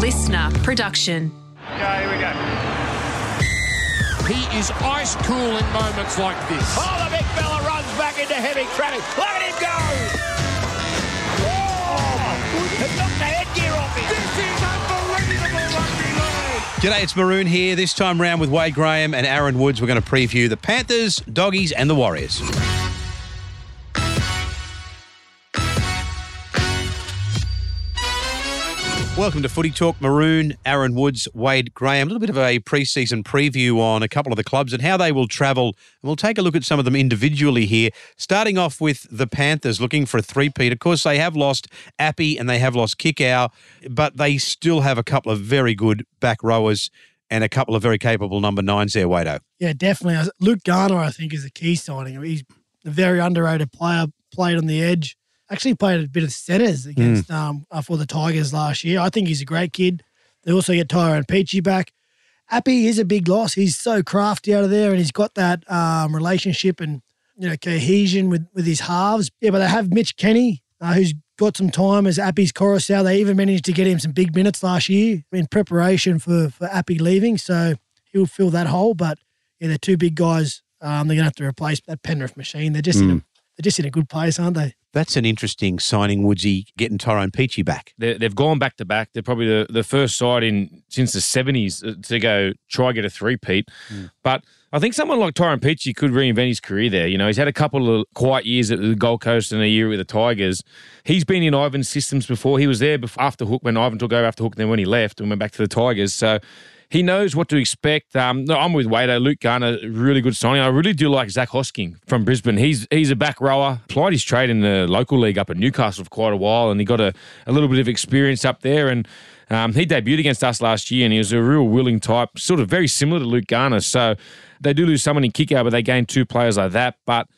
listener production. Okay, here we go. He is ice cool in moments like this. Oh, the big fella runs back into heavy traffic. Look at him go! Oh, it knocked the headgear off him. This is unbelievable rugby league. G'day, it's Maroon here. This time round with Wade Graham and Aaron Woods, we're going to preview the Panthers, Doggies, and the Warriors. Welcome to Footy Talk Maroon, Aaron Woods, Wade Graham. A little bit of a preseason preview on a couple of the clubs and how they will travel. And we'll take a look at some of them individually here. Starting off with the Panthers looking for a three-peat. Of course, they have lost Appy and they have lost Kikau, but they still have a couple of very good back rowers and a couple of very capable number nines there, Wado. Yeah, definitely. Luke Garner, I think, is a key signing. He's a very underrated player, played on the edge. Actually played a bit of centres against um, uh, for the Tigers last year. I think he's a great kid. They also get Tyrone Peachey back. Appy is a big loss. He's so crafty out of there, and he's got that um, relationship and you know cohesion with with his halves. Yeah, but they have Mitch Kenny, uh, who's got some time as Appy's Koroisau. They even managed to get him some big minutes last year in preparation for for Appy leaving, so he'll fill that hole. But yeah, they're two big guys. Um, they're gonna have to replace that Penrith machine. They're just in a, they're just in a good place, aren't they? That's an interesting signing, Woodsy, getting Tyrone Peachey back. they they've gone back to back. They're probably the, the first side in since the seventies uh, to go try get a three peat. Hmm. But I think someone like Tyrone Peachey could reinvent his career there. You know, he's had a couple of quiet years at the Gold Coast and a year with the Tigers. He's been in Ivan's systems before. He was there before, after Hook when Ivan took over after Hook. Then when he left and went back to the Tigers, so. He knows what to expect. Um, no, I'm with Wado. Luke Garner, really good signing. I really do like Zac Hosking from Brisbane. He's he's a back rower. Plied his trade in the local league up at Newcastle for quite a while, and he got a, a little bit of experience up there. And um, he debuted against us last year, and he was a real willing type, sort of very similar to Luke Garner. So they do lose someone in Kikau, but they gain two players like that. But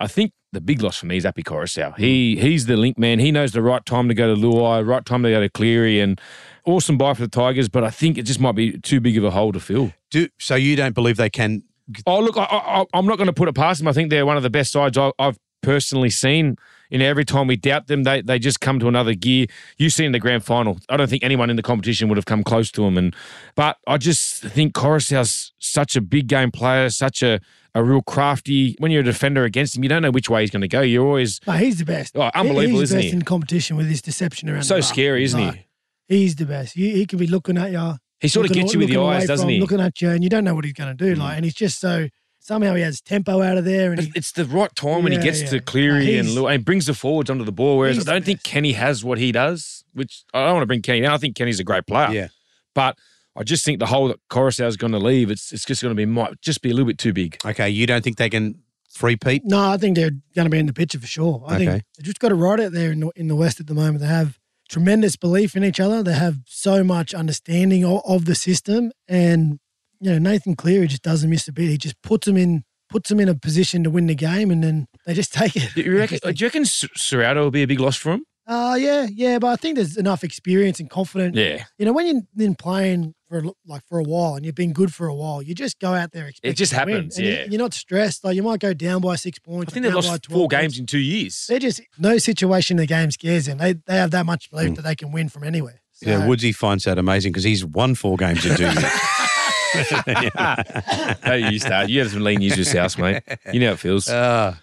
I think the big loss for me is Appy Koroisau. Hmm. He he's the link man. He knows the right time to go to Luai, right time to go to Cleary, and awesome buy for the Tigers. But I think it just might be too big of a hole to fill. Do so you don't believe they can Oh, look, I, I, I'm not going to put it past them. I think they're one of the best sides I, I've personally seen. You know, every time we doubt them, they, they just come to another gear. You see in the grand final, I don't think anyone in the competition would have come close to them. And but I just think Koroisau's such a big game player, such a a real crafty. When you're a defender against him, you don't know which way he's going to go. You're always No, he's the best. Oh, unbelievable, he's the isn't best he? in competition with his deception around. so scary, isn't he? He's the best. He, he can be looking at you. He sort of gets you with the eyes, doesn't from, he? Mm. Looking at you, and you don't know what he's going to do. Like, and he's just so somehow he has tempo out of there, and But he, it's the right time when he gets yeah. to Cleary and, he's- Lew- and brings the forwards onto the ball. Whereas I don't think. Kenny has what he does, which I don't want to bring Kenny down. I think Kenny's a great player. Yeah. But I just think the hole that Koroisau is going to leave, it's it's just going to be might just be a little bit too big. Okay, you don't think they can three-peat? no, I think they're going to be in the picture for sure. I Okay. think they just got to ride it out there in the, in the West at the moment. They have tremendous belief in each other. They have so much understanding of, of the system, and you know Nathan Cleary just doesn't miss a beat. He just puts them in puts them in a position to win the game, and then they just take it. Do you reckon, do you reckon Ciraldo will be a big loss for him? Uh yeah, yeah, but I think there's enough experience and confidence. Yeah. You know, when you've been playing for a- like for a while and you've been good for a while, you just go out there expecting just to happens, And you- yeah. You're not stressed. Like you might go down by six points. I think or they've lost 12 four points. games in two years. They're just no situation in the game scares them. They they have that much belief that they can win from anywhere. So, Yeah, Woodsy finds that amazing because he's won four games in two years. How you start? You had some lean years yourself, mate. You know how it feels. Ah,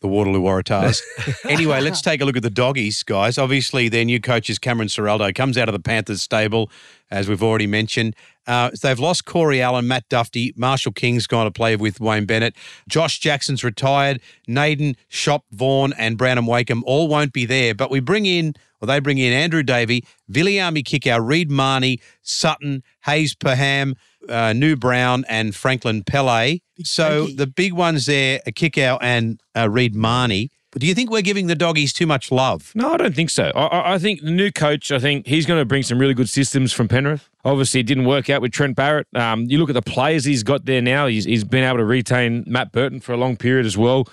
the Waterloo Waratahs. anyway, let's take a look at the doggies, guys. Obviously, their new coach is Cameron Ciraldo. Comes out of the Panthers stable, as we've already mentioned. Uh, they've lost Corey Allen, Matt Duffy, Marshall King's gone to play with Wayne Bennett. Josh Jackson's retired. Naden, Shop, Vaughan, and Brandon Wakeham all won't be there. But we bring in, or they bring in Andrew Davey, Viliami Kikau, Reed Mahoney, Sutton, Hayze Perham, uh, New Brown, and Franklin Pele. So the big ones there are Kikau and uh, Reed Mahoney. But do you think we're giving the doggies too much love? No, I don't think so. I- I, think the new coach, I think he's going to bring some really good systems from Penrith. Obviously, it didn't work out with Trent Barrett. Um, you look at the players he's got there now. He's, he's been able to retain Matt Burton for a long period as well.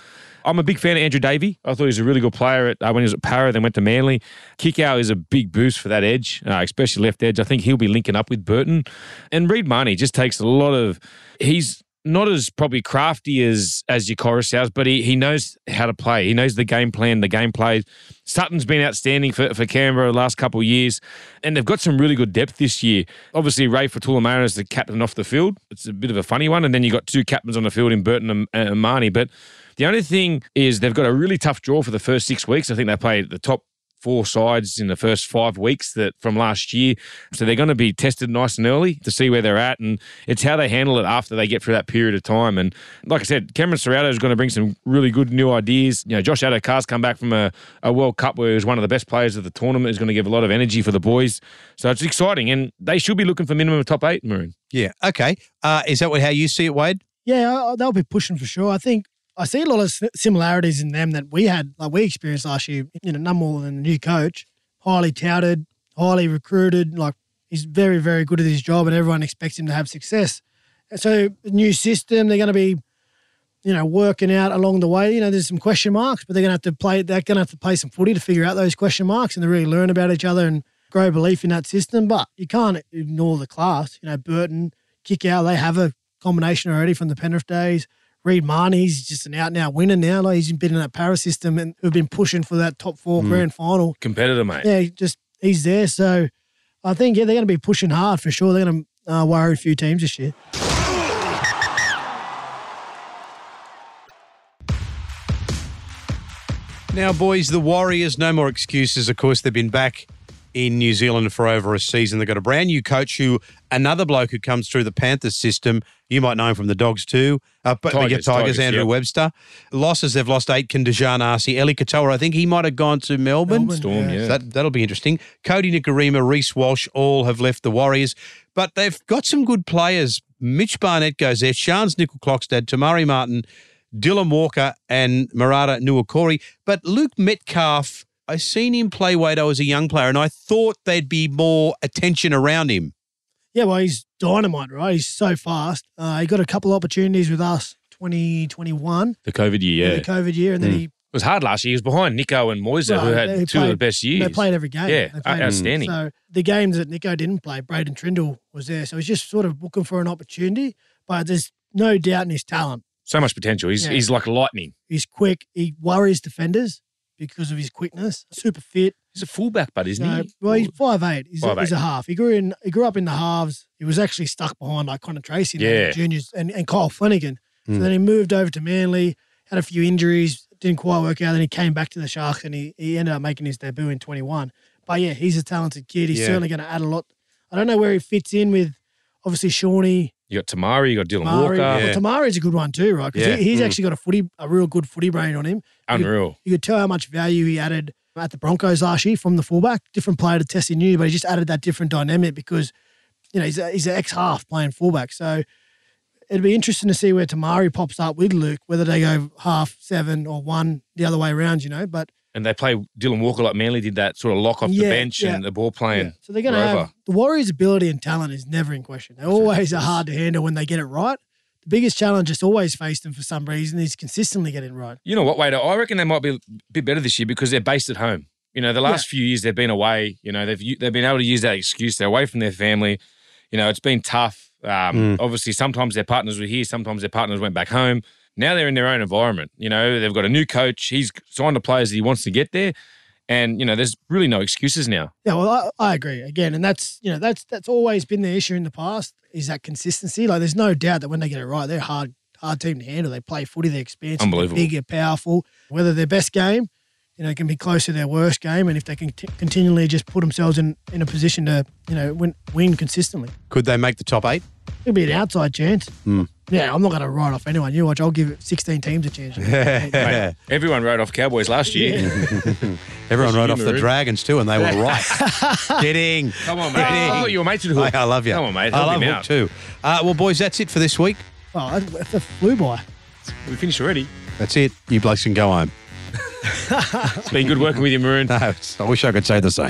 I'm a big fan of Andrew Davey. I thought he was a really good player at, uh, when he was at Parra, then went to Manly. Kikau is a big boost for that edge, uh, especially left edge. I think he'll be linking up with Burton. And Reed Mahoney just takes a lot of. He's not as probably crafty as as your Koroisau, but he he knows how to play. He knows the game plan, the game play. Sutton's been outstanding for, for Canberra the last couple of years, and they've got some really good depth this year. Obviously, Ray Faitala is the captain off the field. It's a bit of a funny one, and then you've got two captains on the field in Burton and, and Mahoney. But the only thing is they've got a really tough draw for the first six weeks. I think they played the top four sides in the first five weeks that from last year. So they're going to be tested nice and early to see where they're at. And it's how they handle it after they get through that period of time. And like I said, Cameron Ciraldo is going to bring some really good new ideas. You know, Josh Addo-Carr's come back from a, a World Cup where he was one of the best players of the tournament. He's going to give a lot of energy for the boys. So it's exciting. And they should be looking for minimum top eight, Maroon. Yeah. Okay. Uh, is that what, how you see it, Wade? Yeah, they'll be pushing for sure. I think I see a lot of similarities in them that we had, like we experienced last year. You know, none more than a new coach, highly touted, highly recruited. Like he's very, very good at his job, and everyone expects him to have success. So, new system, they're going to be, you know, working out along the way. You know, there's some question marks, but they're going to have to play. They're going to have to play some footy to figure out those question marks and to really learn about each other and grow belief in that system. But you can't ignore the class. You know, Burton, Kikau. They have a combination already from the Penrith days. Reed Mahoney, he's just an out and out winner now. Like he's been in that Parra's system and who've been pushing for that top four mm. grand final. Competitor, mate. Yeah, just he's there. So I think, yeah, they're going to be pushing hard for sure. They're going to uh, worry a few teams this year. Now, boys, the Warriors, no more excuses. Of course, they've been back in New Zealand for over a season. They've got a brand new coach who, another bloke who comes through the Panthers system. You might know him from the Dogs too. Uh, but Tigers, Tigers, Tigers Andrew yep. Webster. Losses, they've lost Aitken, Daejarn Asi, Eli Katoa. I think he might have gone to Melbourne. Melbourne Storm, yeah. So that, that'll be interesting. Kodi Nikorima, Reece Walsh, all have left the Warriors. But they've got some good players. Mitch Barnett goes there. Charnze Nicoll-Klokstad, Te Maire Martin, Dylan Walker, and Marata Niukore. But Luke Metcalf I seen him play Wado as a young player, and I thought there'd be more attention around him. Yeah, well, he's dynamite, right? He's so fast. Uh, he got a couple opportunities with us 2021. The COVID year, yeah. The COVID year, and then mm. he. It was hard last year. He was behind Nico and Moiser, right, who had two played, of the best years. They played every game. Yeah, outstanding. So the games that Nico didn't play, Braydon Trindall was there. So he's just sort of looking for an opportunity, but there's no doubt in his talent. So much potential. He's, yeah. he's like lightning. He's quick. He worries defenders because of his quickness. Super fit. He's a fullback, but isn't he? Well, he's five eight. He's, five, a, he's a half. He grew in. He grew up in the halves. He was actually stuck behind like Connor Tracey, yeah, juniors, and, and Kyle Flanagan. Mm. So hmm. then he moved over to Manly. Had a few injuries. Didn't quite work out. Then he came back to the Sharks, and he, he ended up making his debut in twenty one. But yeah, he's a talented kid. He's yeah. certainly going to add a lot. I don't know where he fits in with obviously Charnze. You got Te Maire, you got Dylan Walker. Yeah. Well, Te Maire is a good one too, right? Because yeah. he, he's mm. actually got a footy, a real good footy brain on him. Unreal. You could, you could tell how much value he added at the Broncos last year from the fullback. Different player to Tesi Niu, but he just added that different dynamic because, you know, he's, a, he's an ex half playing fullback. So it'd be interesting to see where Te Maire pops up with Luke, whether they go half, seven, or one the other way around, you know. But and they play Dylan Walker like Manly did that sort of lock off yeah, the bench yeah. and the ball playing. Yeah. So they're going to have the Warriors' ability and talent is never in question. They always are hard to handle when they get it right. The biggest challenge that's always faced them for some reason is consistently getting right. You know what, Wade? I reckon they might be a bit better this year because they're based at home. You know, the last yeah. few years they've been away. You know, they've they've been able to use that excuse. They're away from their family. You know, it's been tough. Um, mm. Obviously, sometimes their partners were here. Sometimes their partners went back home. Now they're in their own environment. You know, they've got a new coach. He's signed the players that he wants to get there. And you know, there's really no excuses now. Yeah, well, I, I, agree again, and that's you know that's that's always been the issue in the past is that consistency. Like, there's no doubt that when they get it right, they're hard hard team to handle. They play footy, they're expansive, Unbelievable. they're bigger, powerful. Whether their best game you know, can be close to their worst game, and if they can t- continually just put themselves in, in a position to, you know, win, win consistently. Could they make the top eight? It'll be an outside chance. Mm. Yeah, I'm not going to write off anyone. You watch, I'll give 16 teams a chance. Mate, everyone wrote off Cowboys last year. Yeah. everyone wrote off the Dragons too, and they were right. Kidding. Come on, mate. Oh, you're mates with Hook. I, I love you. Come on, mate. Help I love Hook too. Uh, well, boys, that's it for this week. Oh, it flew by. We finished already. That's it. You blokes can go home it's been good working with you, Maroon. No, I wish I could say the same.